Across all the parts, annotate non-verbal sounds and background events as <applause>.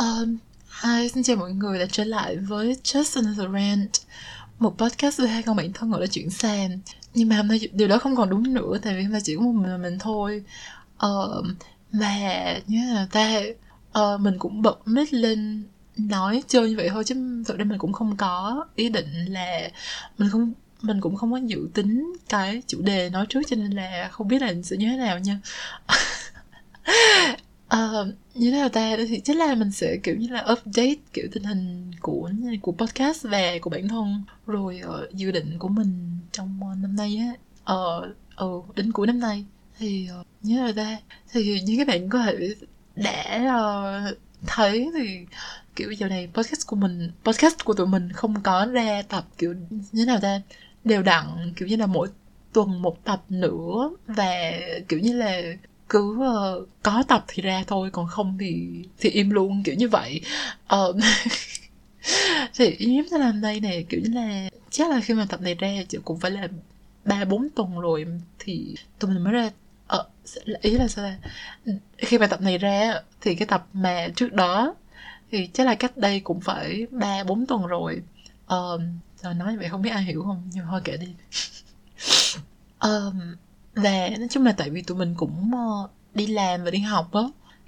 Um, hi, xin chào mọi người đã trở lại với Just Another Rant Một podcast về hai con bạn thân gọi là chuyện Sam Nhưng mà hôm nay điều đó không còn đúng nữa Tại vì hôm nay chỉ có một mình mình thôi. Uh, Mà như là ta? Uh, Mình cũng bật mic lên nói chơi như vậy thôi chứ thực ra mình cũng không có ý định là mình không mình cũng không có dự tính cái chủ đề nói trước cho nên là không biết là sẽ như thế nào nha. <laughs> uh, như thế nào ta? Thì chắc là mình sẽ kiểu như là update kiểu tình hình của của podcast về của bản thân rồi uh, dự định của mình trong uh, năm nay á. Ờ uh, uh, đến cuối năm nay. Thì uh, như thế nào ta? Thì như các bạn có thể đã uh, thấy thì kiểu giờ này podcast của mình podcast của tụi mình không có ra tập kiểu như thế nào ta? Đều đặn kiểu như là mỗi tuần một tập nữa và kiểu như là cứ uh, có tập thì ra thôi còn không thì thì im luôn kiểu như vậy. Uh, <laughs> thì em sẽ làm đây này kiểu như là chắc là khi mà tập này ra chị cũng phải là ba bốn tuần rồi thì tụi mình mới ra ờ, ý là sao là khi mà tập này ra thì cái tập mà trước đó thì chắc là cách đây cũng phải ba bốn tuần rồi. Ờ, rồi nói vậy không biết ai hiểu không nhưng thôi kệ đi. Um, <laughs> và nói chung là tại vì tụi mình cũng ờ, đi làm và đi học á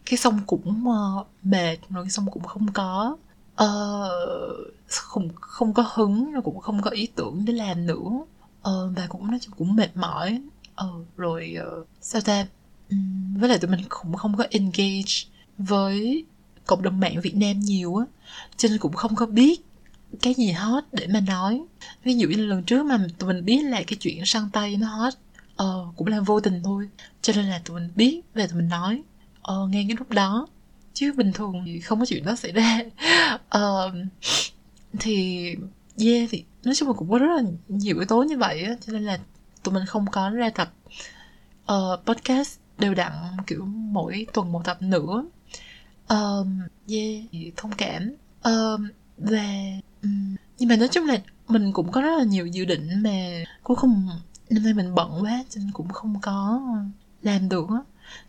cái xong cũng ờ, mệt rồi cái xong cũng không có uh, không không có hứng rồi cũng không có ý tưởng để làm nữa. Uh, và cũng nói chung cũng mệt mỏi. Uh, rồi uh, sao ta? Um, với lại tụi mình cũng không có engage với cộng đồng mạng Việt Nam nhiều á cho nên cũng không có biết cái gì hot để mà nói. Ví dụ như lần trước mà tụi mình biết là cái chuyện săn tay nó hot ờ cũng là vô tình thôi. Cho nên là tụi mình biết về tụi mình nói. Ờ ngay cái lúc đó. Chứ bình thường thì không có chuyện đó xảy ra. <laughs> Ờ thì yeah thì nói chung là cũng có rất là nhiều yếu tố như vậy á. Cho nên là tụi mình không có ra tập uh, podcast đều đặn kiểu mỗi tuần một tập nữa. Um, yeah thông cảm. Um, và um, nhưng mà nói chung là mình cũng có rất là nhiều dự định mà cuối cùng năm nay mình bận quá cho nên cũng không có làm được á.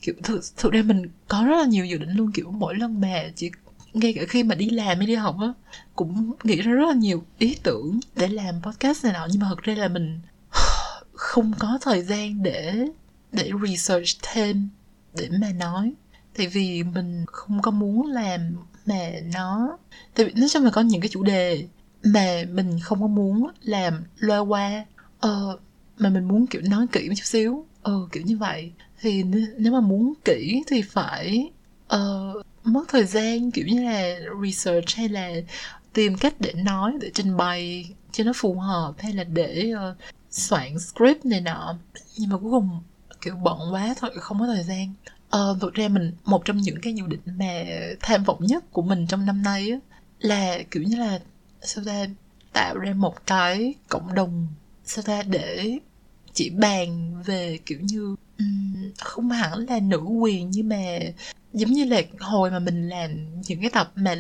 Kiểu thực thực ra mình có rất là nhiều dự định luôn kiểu mỗi lần mà chỉ ngay cả khi mà đi làm hay đi học á cũng nghĩ ra rất là nhiều ý tưởng để làm podcast này nọ. Nhưng mà thực ra là mình <sighs> không có thời gian để để research thêm để mà nói. Tại vì mình không có muốn làm mà nó tại vì nói chung là có những cái chủ đề mà mình không có muốn làm loa qua. Ờ, mà mình muốn kiểu nói kỹ một chút xíu. Ừ kiểu như vậy. Thì nếu mà muốn kỹ thì phải uh, mất thời gian kiểu như là research hay là tìm cách để nói để trình bày cho nó phù hợp hay là để uh, soạn script này nọ. Nhưng mà cuối cùng kiểu bận quá thôi không có thời gian. Uh, thực ra mình một trong những cái dự định mà tham vọng nhất của mình trong năm nay á là kiểu như là sao ta tạo ra một cái cộng đồng sao ta để chỉ bàn về kiểu như um, không hẳn là nữ quyền nhưng mà giống như là hồi mà mình làm những cái tập mà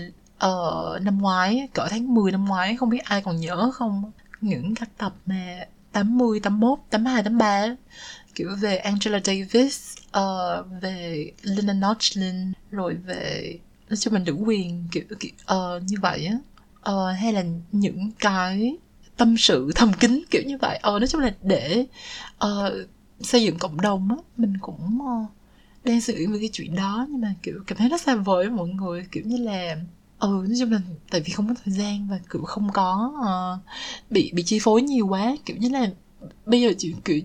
uh, năm ngoái cỡ tháng 10 năm ngoái không biết ai còn nhớ không? Những các tập mà 80, 81, 82, 83 kiểu về Angela Davis uh, về Lena Nochlin rồi về nói chung mình nữ quyền kiểu, kiểu uh, như vậy á. Uh, hay là những cái tâm sự thầm kín kiểu như vậy. Ờ nói chung là để uh, xây dựng cộng đồng á mình cũng uh, đang suy nghĩ về cái chuyện đó nhưng mà kiểu cảm thấy nó xa vời với mọi người kiểu như là ừ nói chung là tại vì không có thời gian và kiểu không có uh, bị bị chi phối nhiều quá kiểu như là bây giờ chuyện kiểu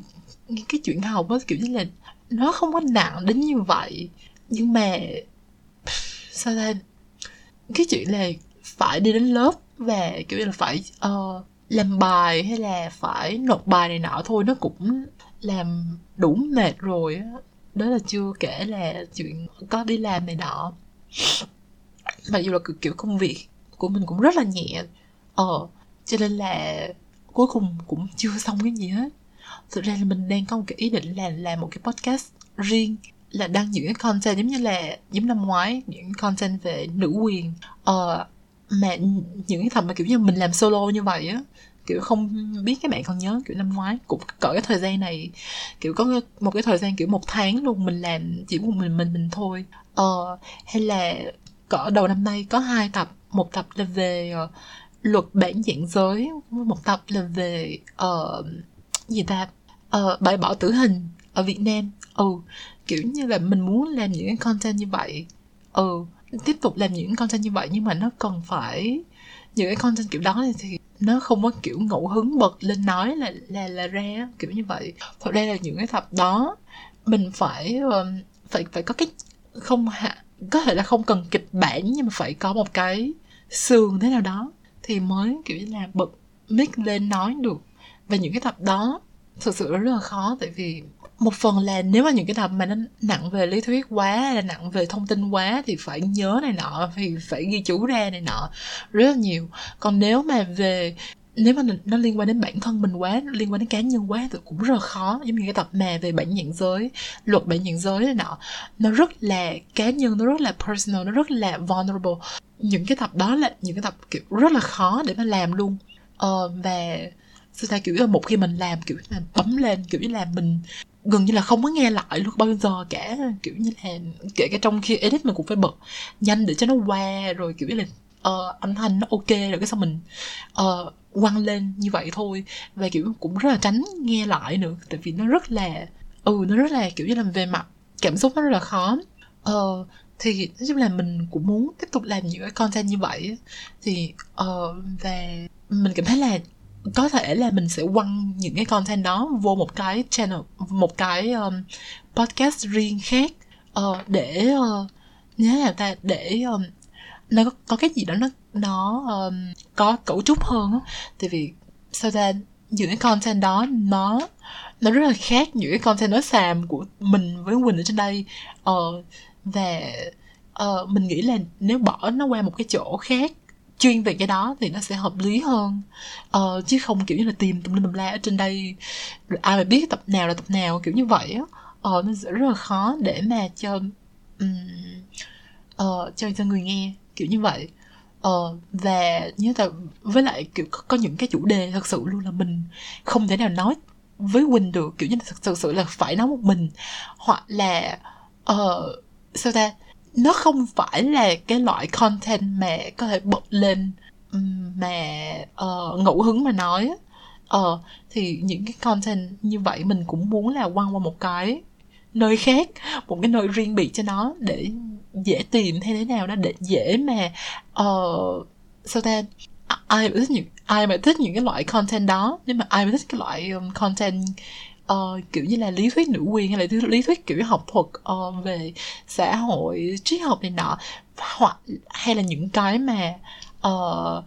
cái chuyện học á kiểu như là nó không có nặng đến như vậy. Nhưng mà sao ta? Cái chuyện là phải đi đến lớp và kiểu như là phải uh, làm bài hay là phải nộp bài này nọ thôi, nó cũng làm đủ mệt rồi á. Đó là chưa kể là chuyện có đi làm này nọ. Mặc dù là kiểu công việc của mình cũng rất là nhẹ. Ờ cho nên là cuối cùng cũng chưa <laughs> xong cái gì hết. Thực ra là mình đang có một cái ý định là làm một cái podcast riêng, là đăng những cái content giống như là, giống năm ngoái, những content về nữ quyền. Ờ mà những cái thằng mà kiểu như mình làm solo như vậy á kiểu không biết các bạn còn nhớ kiểu năm ngoái cũng cỡ cái thời gian này kiểu có một cái thời gian kiểu một tháng luôn mình làm chỉ một mình mình mình thôi. Ờ hay là cỡ đầu năm nay có hai tập một tập là về uh, luật bản dạng giới một tập là về uh, gì ta uh, bãi bỏ tử hình ở Việt Nam. Ừ kiểu như là mình muốn làm những cái content như vậy. Ừ tiếp tục làm những content như vậy, nhưng mà nó cần phải những cái content kiểu đó thì nó không có kiểu ngẫu hứng bật lên nói là là là ra, kiểu như vậy. Thật ra là những cái tập đó mình phải um, phải phải có cái không hạ, có thể là không cần kịch bản nhưng mà phải có một cái sườn thế nào đó thì mới kiểu như là bật mic lên nói được. Và những cái tập đó thực sự rất là khó, tại vì một phần là nếu mà những cái tập mà nó nặng về lý thuyết quá hay là nặng về thông tin quá thì phải nhớ này nọ thì phải ghi chú ra này nọ rất là nhiều. Còn nếu mà về nếu mà nó liên quan đến bản thân mình quá liên quan đến cá nhân quá thì cũng rất là khó. Giống như cái tập mà về bản nhận giới luật bản nhận giới này nọ nó rất là cá nhân nó rất là personal nó rất là vulnerable. Những cái tập đó là những cái tập kiểu rất là khó để mà làm luôn. Ờ, và sao ta kiểu là một khi mình làm kiểu là bấm lên kiểu như là mình gần như là không có nghe lại luôn bao giờ cả. Kiểu như là kể cả trong khi edit mình cũng phải bật nhanh để cho nó qua rồi kiểu như là uh, âm thanh nó ok rồi cái xong mình uh, quăng lên như vậy thôi. Và kiểu cũng rất là tránh nghe lại nữa tại vì nó rất là ừ nó rất là kiểu như là về mặt cảm xúc nó rất là khó. Ờ thì nói chung là mình cũng muốn tiếp tục làm những cái content như vậy thì ờ và mình cảm thấy là có thể là mình sẽ quăng những cái content đó vô một cái channel một cái um, podcast riêng khác uh, để uh, nhớ là ta để um, nó có, có cái gì đó nó nó um, có cấu trúc hơn á. Tại vì sao ta những cái content đó nó nó rất là khác những cái content nói xàm của mình với Quỳnh ở trên đây. Uh, và uh, mình nghĩ là nếu bỏ nó qua một cái chỗ khác chuyên về cái đó thì nó sẽ hợp lý hơn. Ờ, chứ không kiểu như là tìm tùm lum tùm la ở trên đây rồi ai mà biết tập nào là tập nào kiểu như vậy á. Ờ, nó sẽ rất là khó để mà cho um, uh, cho cho người nghe kiểu như vậy. Ờ và như là với lại kiểu có, có những cái chủ đề thật sự luôn là mình không thể nào nói với Quỳnh được kiểu như là thật, thật sự là phải nói một mình. Hoặc là ờ uh, sao ta? Nó không phải là cái loại content mà có thể bật lên mà uh, ngẫu hứng mà nói ờ uh, thì những cái content như vậy mình cũng muốn là quăng qua một cái nơi khác một cái nơi riêng biệt cho nó để dễ tìm hay thế nào đó để dễ mà uh, sao ta? Ai mà thích những ai mà thích những cái loại content đó. Nếu mà ai mà thích cái loại um, content uh, kiểu như là lý thuyết nữ quyền hay là lý thuyết kiểu học thuật uh, về xã hội triết học này nọ hoặc hay là những cái mà uh,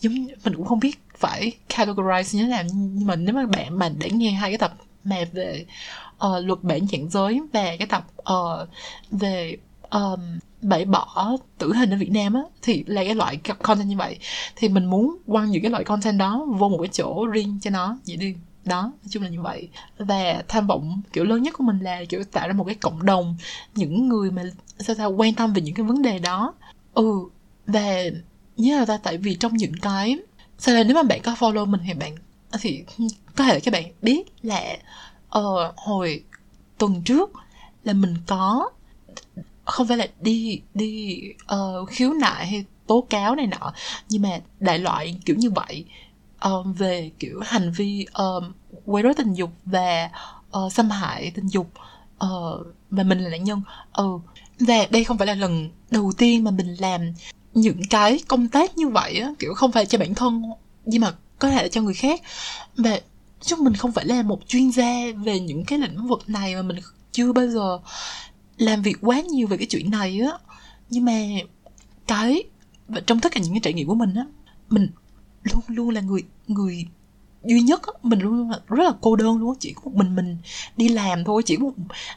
giống mình cũng không biết phải categorize như thế nào nhưng mà nếu mà bạn mà đã nghe hai cái tập mà về uh, luật bản dạng giới và cái tập uh, về um, bãi bỏ tử hình ở Việt Nam á thì là cái loại content như vậy. Thì mình muốn quăng những cái loại content đó vô một cái chỗ riêng cho nó vậy đi. Đó nói chung là như vậy. Và tham vọng kiểu lớn nhất của mình là kiểu tạo ra một cái cộng đồng những người mà sao sao quan tâm về những cái vấn đề đó. Ừ và nhớ là ta? Tại vì trong những cái sao là nếu mà bạn có follow mình thì bạn thì có thể các bạn biết là uh, hồi tuần trước là mình có không phải là đi đi uh, khiếu nại hay tố cáo này nọ nhưng mà đại loại kiểu như vậy uh, về kiểu hành vi uh, quấy rối tình dục và uh, xâm hại tình dục uh, và mình là nạn nhân. Ừ uh, và đây không phải là lần đầu tiên mà mình làm những cái công tác như vậy á kiểu không phải cho bản thân nhưng mà có thể là cho người khác. Và chúng mình không phải là một chuyên gia về những cái lĩnh vực này mà mình chưa bao giờ làm việc quá nhiều về cái chuyện này á. Nhưng mà cái và trong tất cả những cái trải nghiệm của mình á mình luôn luôn là người người duy nhất á, mình luôn là rất là cô đơn luôn chỉ có một mình mình đi làm thôi chỉ một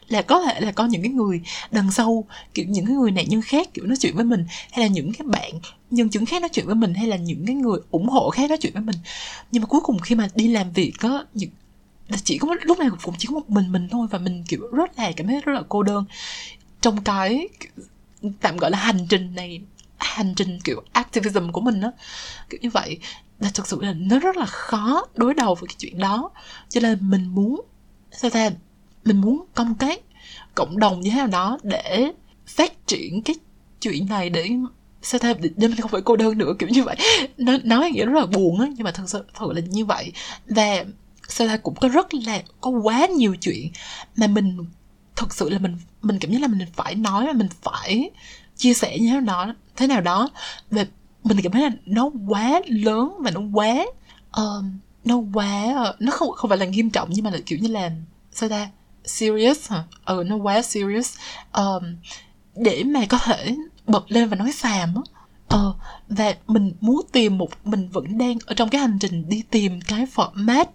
là có thể là có những cái người đằng sau kiểu những cái người nạn nhân khác kiểu nói chuyện với mình hay là những cái bạn nhân chứng khác nói chuyện với mình hay là những cái người ủng hộ khác nói chuyện với mình. Nhưng mà cuối cùng khi mà đi làm việc có những chỉ có lúc này cũng chỉ có một mình mình thôi và mình, kiểu, rất là cảm thấy rất là cô đơn. Trong cái tạm gọi là hành trình này, hành trình, kiểu, activism của mình á, kiểu như vậy, là thực sự là nó rất là khó đối đầu với cái chuyện đó. Cho nên mình muốn, sao ta, mình muốn công kết cộng đồng như thế nào đó để phát triển cái chuyện này để, sao ta, để mình không phải cô đơn nữa, kiểu như vậy. Nó nói nghĩa rất là buồn á, nhưng mà thật sự, thật là như vậy. Và sau ta cũng có rất là có quá nhiều chuyện mà mình thực sự là mình mình cảm giác là mình phải nói và mình phải chia sẻ như thế nào thế nào đó. Và mình cảm thấy là nó quá lớn và nó quá uh, nó quá nó không không phải là nghiêm trọng nhưng mà là kiểu như là sao ta serious hả? Ừ nó quá serious. Um, để mà có thể bật lên và nói xàm á ờ và mình muốn tìm một mình vẫn đang ở trong cái hành trình đi tìm cái format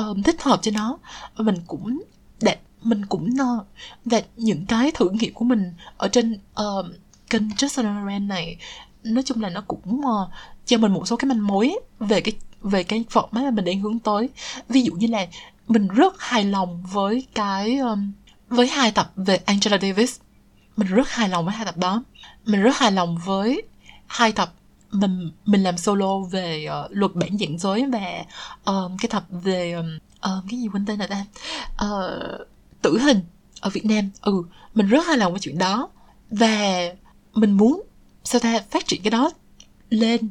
uh, thích hợp cho nó. Mình cũng đã mình cũng no và những cái thử nghiệm của mình ở trên uh, kênh Justin Rand này nói chung là nó cũng uh, cho mình một số cái manh mối về cái về cái format mà mình đang hướng tới. Ví dụ như là mình rất hài lòng với cái um, với hai tập về Angela Davis. Mình rất hài lòng với hai tập đó. Mình rất hài lòng với hai tập mình mình làm solo về uh, luật bản dạng giới và uh, cái tập về uh, cái gì quên tên là ta? Uh, tử hình ở Việt Nam. Ừ mình rất hài lòng với chuyện đó. Và mình muốn sao ta phát triển cái đó lên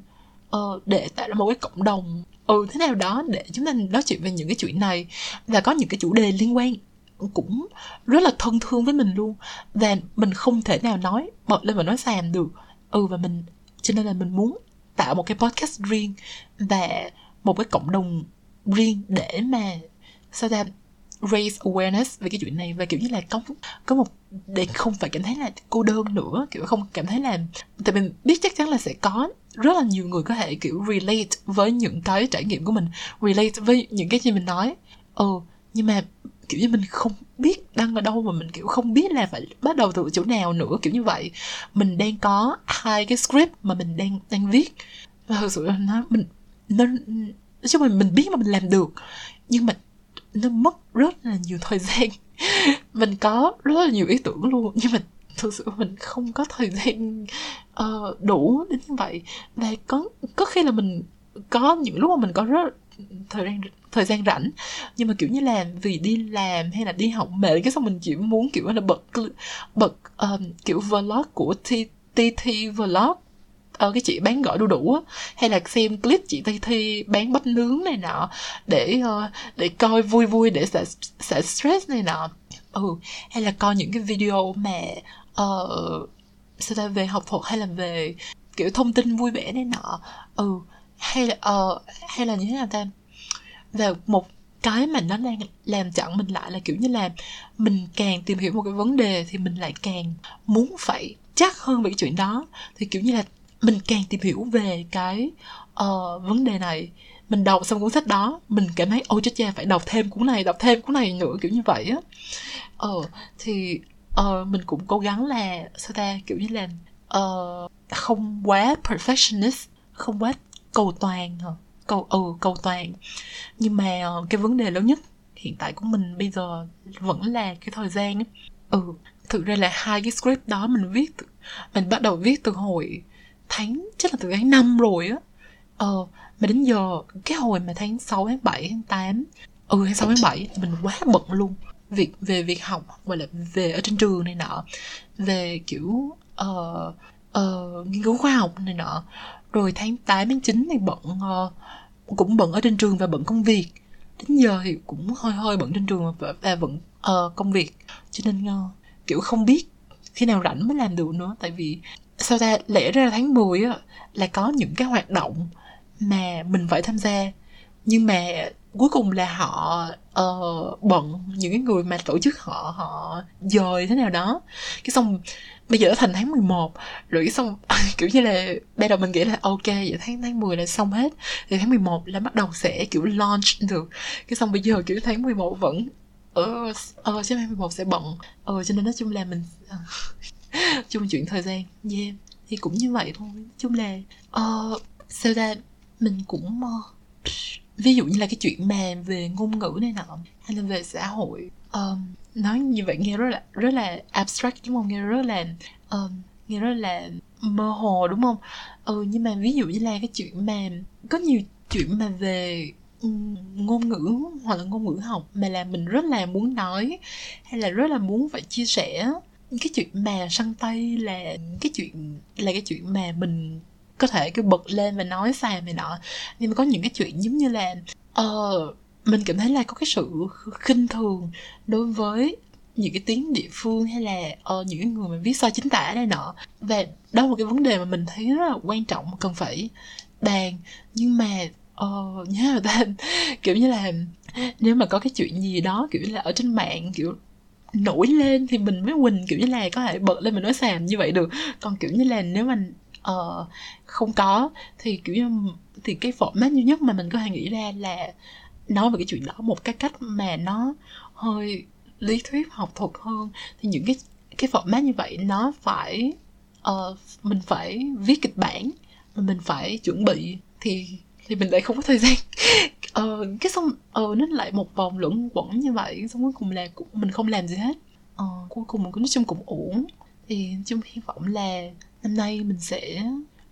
uh, để tạo ra một cái cộng đồng ừ thế nào đó để chúng ta nói chuyện về những cái chuyện này. Và có những cái chủ đề liên quan cũng rất là thân thương với mình luôn. Và mình không thể nào nói bật lên và nói xàm được. Ừ và mình cho nên là mình muốn tạo một cái podcast riêng và một cái cộng đồng riêng để mà, sao ta, raise awareness về cái chuyện này và kiểu như là có có một, để không phải cảm thấy là cô đơn nữa, kiểu không cảm thấy là, tại mình biết chắc chắn là sẽ có rất là nhiều người có thể kiểu relate với những cái trải nghiệm của mình, relate với những cái gì mình nói. Ừ nhưng mà kiểu như mình không biết đăng ở đâu mà mình kiểu không biết là phải bắt đầu từ chỗ nào nữa kiểu như vậy. Mình đang có hai cái script mà mình đang đang viết. Và thực sự là nó mình nó nói chung là mình biết mà mình làm được nhưng mà nó mất rất là nhiều thời <laughs> gian. Mình có rất là nhiều ý tưởng luôn nhưng mà thực sự mình không có thời gian uh, đủ đến như vậy. Và có có khi là mình có những lúc mà mình có rất thời gian thời gian rảnh. Nhưng mà kiểu như là vì đi làm hay là đi học mệt cái xong mình chỉ muốn kiểu là bật bật um, kiểu vlog của TT vlog. Ờ, cái chị bán gỏi đu đủ á. Hay là xem clip chị Tây Thi bán bắp nướng này nọ để uh, để coi vui vui để xả xả stress này nọ. Ừ hay là coi những cái video mà uh, sao ta về học thuật hay là về kiểu thông tin vui vẻ này nọ. Ừ hay là uh, hay là như thế nào ta? Và một cái mà nó đang làm chặn mình lại là kiểu như là mình càng tìm hiểu một cái vấn đề thì mình lại càng muốn phải chắc hơn về cái chuyện đó. Thì kiểu như là mình càng tìm hiểu về cái uh, vấn đề này. Mình đọc xong cuốn sách đó mình cảm thấy ôi chết cha phải đọc thêm cuốn này đọc thêm cuốn này nữa kiểu như vậy á. Ờ thì uh, mình cũng cố gắng là sao ta kiểu như là uh, không quá perfectionist không quá cầu toàn hả? Cầu ừ cầu toàn. Nhưng mà ờ, cái vấn đề lớn nhất hiện tại của mình bây giờ vẫn là cái thời gian ấy. ừ thực ra là hai cái script đó mình viết mình bắt đầu viết từ hồi tháng chắc là từ tháng năm rồi á. Ờ mà đến giờ cái hồi mà tháng 6, tháng 7, tháng 8 ừ tháng 6, tháng 7 mình quá bận luôn. Việc về việc học hoặc là về ở trên trường này nọ về kiểu uh, uh, nghiên cứu khoa học này nọ rồi tháng 8 tháng 9 thì bận uh, cũng bận ở trên trường và bận công việc. Đến giờ thì cũng hơi hơi bận trên trường và, và bận uh, ờ, công việc. Cho nên uh, kiểu không biết khi nào rảnh mới làm được nữa. Tại vì sao ta? Lẽ ra tháng 10 á là có những cái hoạt động mà mình phải tham gia. Nhưng mà cuối cùng là họ uh, bận những cái người mà tổ chức họ họ dời thế nào đó. Cái xong bây giờ đã thành tháng 11 rồi cái xong <laughs> kiểu như là ban đầu mình nghĩ là ok vậy tháng tháng 10 là xong hết. Thì tháng 11 là bắt đầu sẽ kiểu launch được. Cái xong bây giờ kiểu tháng 11 vẫn ờ ờ chứ tháng 11 sẽ bận. Ờ cho nên nói chung là mình ờ, <laughs> chung chuyện thời gian. Yeah thì cũng như vậy thôi. Chung là uh, sao ra mình cũng uh, ví dụ như là cái chuyện mà về ngôn ngữ này nọ hay là về xã hội. Um, nói như vậy nghe rất là rất là abstract đúng không? Nghe rất là um, nghe rất là mơ hồ đúng không? Ừ nhưng mà ví dụ như là cái chuyện mà có nhiều chuyện mà về ngôn ngữ hoặc là ngôn ngữ học mà là mình rất là muốn nói hay là rất là muốn phải chia sẻ. Cái chuyện mà săn tay là cái chuyện là cái chuyện mà mình có thể cứ bật lên và nói xàm này nọ. Nhưng mà có những cái chuyện giống như là uh, mình cảm thấy là có cái sự khinh thường đối với những cái tiếng địa phương hay là uh, những người mà viết sai chính tả này nọ. Và đó là một cái vấn đề mà mình thấy rất là quan trọng cần phải bàn. Nhưng mà uh, nhớ là <laughs> kiểu như là nếu mà có cái chuyện gì đó kiểu như là ở trên mạng kiểu nổi lên thì mình mới quỳnh kiểu như là có thể bật lên mình nói xàm như vậy được. Còn kiểu như là nếu mà uh, không có. Thì kiểu như thì cái format duy nhất mà mình có thể nghĩ ra là nói về cái chuyện đó một cái cách mà nó hơi lý thuyết học thuật hơn. Thì những cái cái format như vậy nó phải uh, mình phải viết kịch bản mà mình phải chuẩn bị thì thì mình lại không có thời gian. <laughs> Ờ cái xong ờ nó lại một vòng luẩn quẩn như vậy xong cuối cùng là cũng mình không làm gì hết. Ờ cuối cùng mình cũng nói chung cũng uổng thì chung hy vọng là năm nay mình sẽ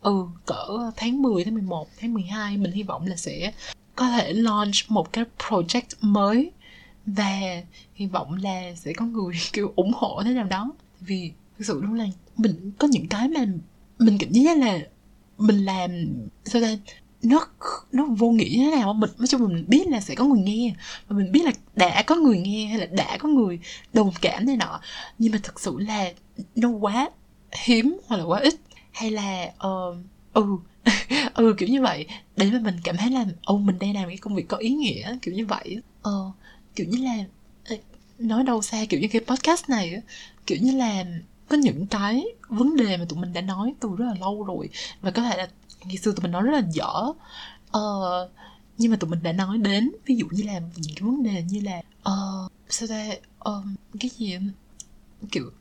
ừ cỡ tháng 10 tháng 11 tháng 12 mình hy vọng là sẽ có thể launch một cái project mới. Và hy vọng là sẽ có người <laughs> kiểu ủng hộ thế nào đó. Vì thực sự luôn là mình có những cái mà mình cảm giác là mình làm, sao ta nó nó vô nghĩa thế nào mình nói chung mình biết là sẽ có người nghe và mình biết là đã có người nghe hay là đã có người đồng cảm này nọ. Nhưng mà thực sự là nó quá hiếm hoặc là quá ít. Hay là uh, ừ <laughs> ừ kiểu như vậy. Để mà mình cảm thấy là ô mình đang làm cái công việc có ý nghĩa kiểu như vậy. Ờ kiểu như là ờ, nói đâu xa kiểu như cái podcast này kiểu như là có những cái vấn đề mà tụi mình đã nói từ rất là lâu rồi. Và có thể là ngày xưa tụi mình nói rất là dở. Uh, nhưng mà tụi mình đã nói đến ví dụ như là những cái vấn đề như là uh, sao ta um, cái gì kiểu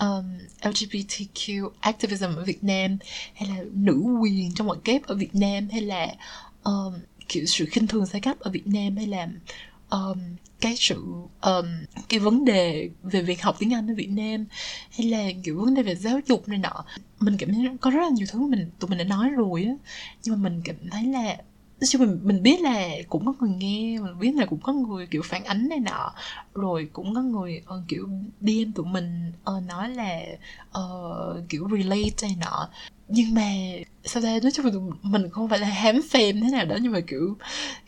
um, LGBTQ activism ở Việt Nam hay là nữ quyền trong mọi kép ở Việt Nam hay là um, kiểu sự khinh thường sai cấp ở Việt Nam hay là um, cái sự um, cái vấn đề về việc học tiếng Anh ở Việt Nam hay là kiểu vấn đề về giáo dục này nọ mình cảm thấy có rất là nhiều thứ mình tụi mình đã nói rồi á. Nhưng mà mình cảm thấy là nói chung mình mình biết là cũng có người nghe mình biết là cũng có người kiểu phản ánh này nọ. Rồi cũng có người uh, kiểu DM tụi mình uh, nói là uh, kiểu relate này nọ. Nhưng mà sao ta nói chung là mình không phải là hám phim thế nào đó nhưng mà kiểu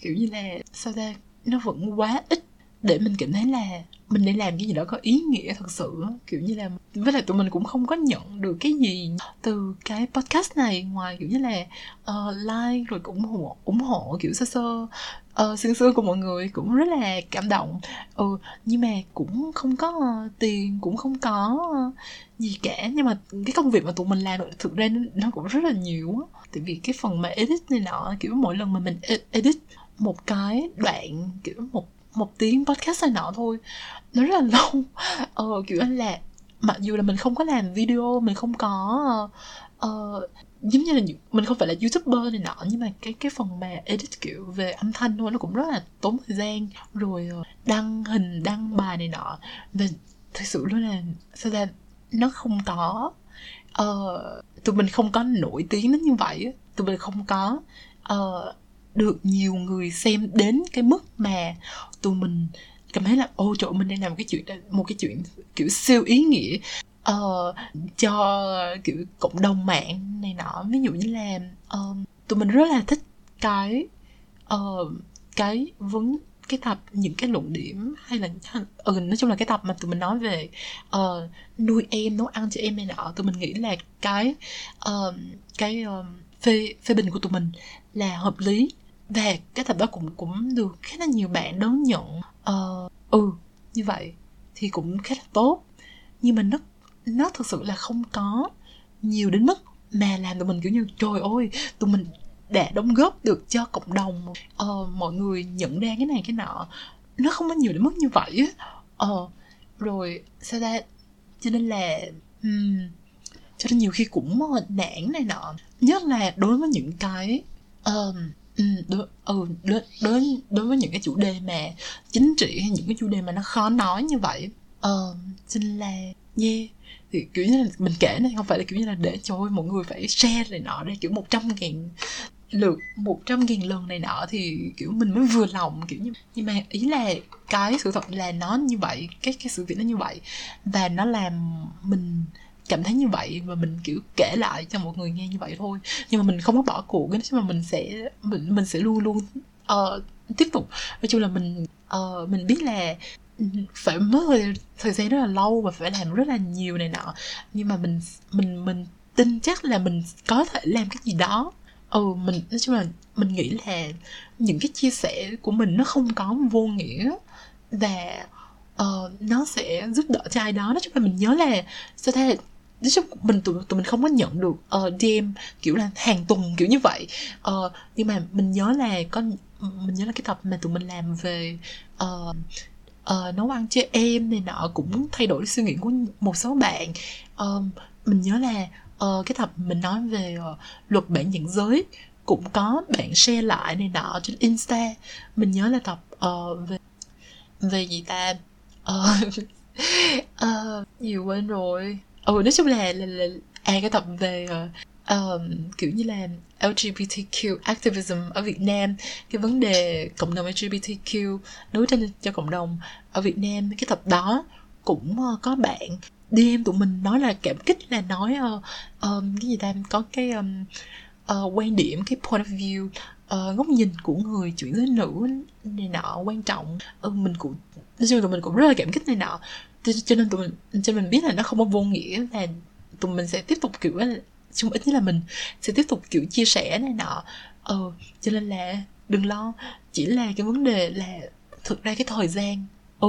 kiểu như là sao ta nó vẫn quá ít để mình cảm thấy là mình đang làm cái gì đó có ý nghĩa thật sự kiểu như là với lại tụi mình cũng không có nhận được cái gì từ cái podcast này ngoài kiểu như là uh, like rồi cũng ủng hộ ủng hộ kiểu sơ sơ. Ờ, uh, xương xương của mọi người cũng rất là cảm động. Ừ nhưng mà cũng không có uh, tiền cũng không có uh, gì cả. Nhưng mà cái công việc mà tụi mình làm thực ra nó, cũng rất là nhiều á. Tại vì cái phần mà edit này nọ kiểu mỗi lần mà mình e-, edit một cái đoạn kiểu một một tiếng podcast này nọ thôi. Nó rất là <laughs> lâu. Ờ, kiểu anh là mặc dù là mình không có làm video mình không có uh, giống như là mình không phải là youtuber này nọ nhưng mà cái cái phần mà edit kiểu về âm thanh thôi nó cũng rất là tốn thời gian. Rồi ờ, đăng hình đăng bài này nọ. Và thực sự luôn là sao ra nó không có uh, tụi mình không có nổi tiếng đến như vậy tụi mình không có uh, được nhiều người xem đến cái mức mà tụi mình cảm thấy là ô trời mình đang làm một cái chuyện một cái chuyện kiểu siêu ý nghĩa uh, cho kiểu cộng đồng mạng này nọ. Ví dụ như là uh, tụi mình rất là thích cái uh, cái vấn cái tập những cái luận điểm hay là ừ nói chung là cái tập mà tụi mình nói về uh, nuôi em nấu ăn cho em này nọ tụi mình nghĩ là cái uh, cái uh, phê phê bình của tụi mình là hợp lý về cái tập đó cũng cũng được khá là nhiều bạn đón nhận. Uh, ừ như vậy thì cũng khá là tốt. Nhưng mà nó nó thực sự là không có nhiều đến mức mà làm tụi mình kiểu như trời ơi tụi mình đã đóng góp được cho cộng đồng. Uh, mọi người nhận ra cái này cái nọ nó không có nhiều đến mức như vậy ờ uh, rồi sao ra cho nên là um, cho nên nhiều khi cũng ờ, nản này nọ. Nhất là đối với những cái um, Ừ, đối, ừ, đối, đối, đối với những cái chủ đề mà chính trị hay những cái chủ đề mà nó khó nói như vậy ờ xin là yeah. Thì kiểu như là mình kể này không phải là kiểu như là để cho mọi người phải share này nọ đây kiểu một trăm ngàn lượt một trăm nghìn lần này nọ thì kiểu mình mới vừa lòng kiểu như nhưng mà ý là cái sự thật là nó như vậy cái cái sự việc nó như vậy và nó làm mình cảm thấy như vậy và mình kiểu kể lại cho mọi người nghe như vậy thôi. Nhưng mà mình không có bỏ cuộc cái mà mình sẽ mình mình sẽ luôn luôn uh, tiếp tục. Nói chung là mình uh, mình biết là ừ, phải mất thời, thời gian rất là lâu và phải làm rất là nhiều này nọ. Nhưng mà mình mình mình tin chắc là mình có thể làm cái gì đó. Ừ mình nói chung là mình nghĩ là những cái chia sẻ của mình nó không có vô nghĩa và uh, nó sẽ giúp đỡ cho ai đó. Nói chung là mình nhớ là sao thế nói chung mình tụi, tụi mình không có nhận được ờ, uh, DM kiểu là hàng tuần kiểu như vậy. Uh, nhưng mà mình nhớ là có mình nhớ là cái tập mà tụi mình làm về uh, uh, nấu ăn cho em này nọ cũng thay đổi suy nghĩ của một số bạn. Uh, mình nhớ là uh, cái tập mình nói về uh, luật bản nhận giới cũng có bạn share lại này nọ trên insta. Mình nhớ là tập uh, về về gì ta? Uh, <laughs> uh, nhiều quên rồi ừ nói chung là là, là à cái tập về uh, um, kiểu như là LGBTQ activism ở Việt Nam. Cái vấn đề cộng đồng LGBTQ đấu tranh cho cộng đồng ở Việt Nam cái tập đó cũng uh, có bạn DM tụi mình nói là cảm kích là nói uh, um, cái gì ta có cái um, uh, quan điểm cái point of view uh, góc nhìn của người chuyển giới nữ này nọ quan trọng. Ừ, mình cũng nói chung tụi mình cũng rất là cảm kích này nọ cho nên tụi mình cho mình biết là nó không có vô nghĩa là tụi mình sẽ tiếp tục kiểu chung ít nhất là mình sẽ tiếp tục kiểu chia sẻ này nọ. Ờ cho nên là đừng lo chỉ là cái vấn đề là thực ra cái thời gian ừ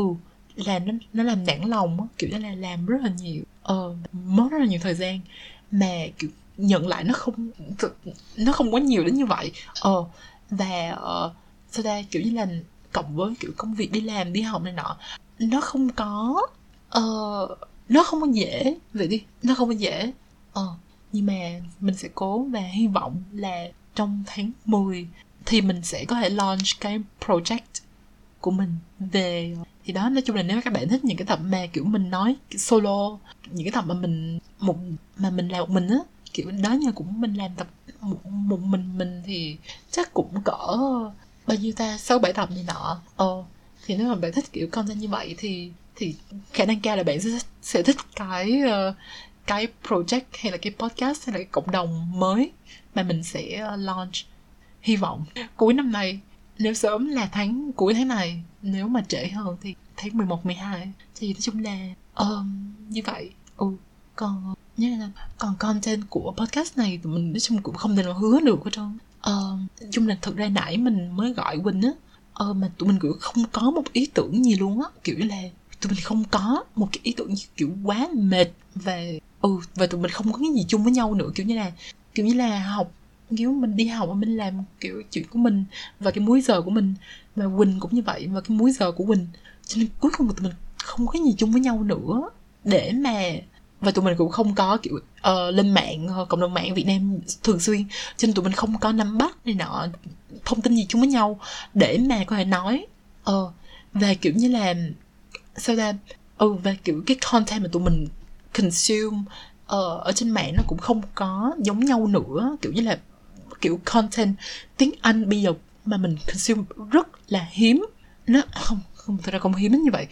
là nó nó làm nản lòng kiểu như là làm rất là nhiều ờ mất rất là nhiều thời gian. Mà kiểu nhận lại nó không nó không quá nhiều đến như vậy ờ và ờ, sau đây kiểu như là cộng với kiểu công việc đi làm đi học này nọ nó không có uh, nó không có dễ. Vậy đi nó không có dễ. Ờ uh, nhưng mà mình sẽ cố và hy vọng là trong tháng 10 thì mình sẽ có thể launch cái project của mình về. Thì đó nói chung là nếu các bạn thích những cái tập mà kiểu mình nói solo những cái tập mà mình một mà mình làm một mình á kiểu đó như cũng mình làm tập một, một mình mình thì chắc cũng cỡ bao nhiêu ta? Sáu bảy tập này nọ. Ờ thì nếu mà bạn thích kiểu content như vậy thì thì khả năng cao là bạn sẽ sẽ thích cái uh, cái project hay là cái podcast hay là cái cộng đồng mới mà mình sẽ ờ, launch. Hy vọng cuối năm này nếu sớm là tháng cuối tháng này nếu mà trễ hơn thì tháng 11, 12 thì nói chung là um, như vậy. Ừ còn như là còn content của podcast này tụi mình nói chung cũng không thể nào hứa được hết trơn uh, chung là thực ra nãy mình mới gọi Quỳnh á uh, mà tụi mình cũng không có một ý tưởng gì luôn á. Kiểu là tụi mình không có một cái ý tưởng kiểu quá mệt về ừ và tụi mình không có cái gì chung với nhau nữa. Kiểu như là kiểu như là học kiểu mình đi học và mình làm kiểu chuyện của mình và cái múi giờ của mình và quỳnh cũng như vậy và cái múi giờ của quỳnh. Cho nên cuối cùng tụi mình không có gì chung với nhau nữa để mà và tụi mình cũng không có kiểu uh, lên mạng uh, cộng đồng mạng Việt Nam thường xuyên. Cho nên tụi mình không có nắm bắt này nọ thông tin gì chung với nhau để mà có thể nói uh, và kiểu như là sao ra ừ và kiểu cái content mà tụi mình consume uh, ở trên mạng nó cũng không có giống nhau nữa. Kiểu như là kiểu content tiếng Anh bây giờ mà mình consume rất là hiếm. Nó không không thật ra không hiếm đến như vậy.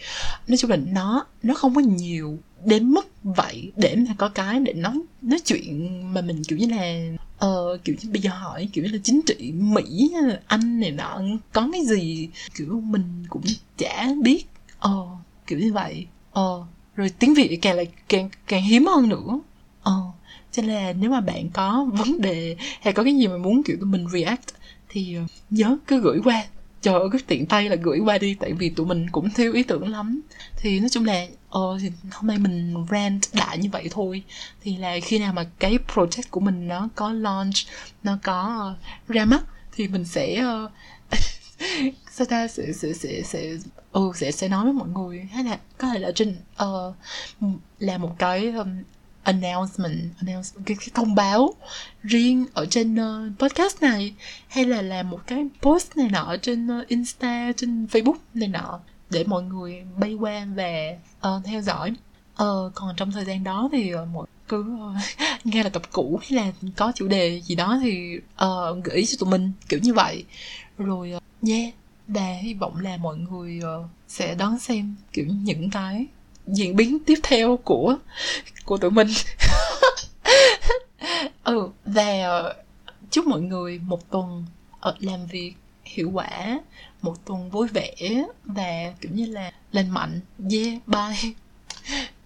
Nói chung là nó nó không có nhiều đến mức vậy để mà có cái để nói nói chuyện mà mình kiểu như là uh, kiểu như bây giờ hỏi kiểu như là chính trị mỹ anh này nọ có cái gì? Kiểu mình cũng chả biết. Ờ. uh, kiểu như vậy. Ờ rồi tiếng việt càng lại càng càng hiếm hơn nữa. Ờ cho nên là nếu mà bạn có vấn đề hay có cái gì mà muốn kiểu tụi mình react thì ờ, nhớ cứ gửi qua. Trời ơi cứ tiện tay là gửi qua đi tại vì tụi mình cũng thiếu ý tưởng lắm. Thì nói chung là ờ thì hôm nay mình rant đại như vậy thôi. Thì là khi nào mà cái project của mình nó có launch nó có uh, ra mắt thì mình sẽ uh, sao ta? Sẽ sẽ sẽ sẽ ừ sẽ sẽ nói với mọi người. Hay là có thể là trên uh, là một cái um, announcement, announcement cái, cái thông báo riêng ở trên uh, podcast này hay là làm một cái post này nọ ở trên uh, insta trên facebook này nọ để mọi người bay qua và uh, theo dõi. Uh, còn trong thời gian đó thì uh, mọi cứ uh, <laughs> nghe là tập cũ hay là có chủ đề gì đó thì uh, gửi cho tụi mình kiểu như vậy. Rồi uh, yeah và hy vọng là mọi người ờ, sẽ đón xem, kiểu, những cái diễn biến tiếp theo của của tụi mình. <laughs> Ừ và ờ, chúc mọi người một tuần ở làm việc hiệu quả, một tuần vui vẻ và, kiểu như là, lành mạnh. Yeah, bye. <laughs>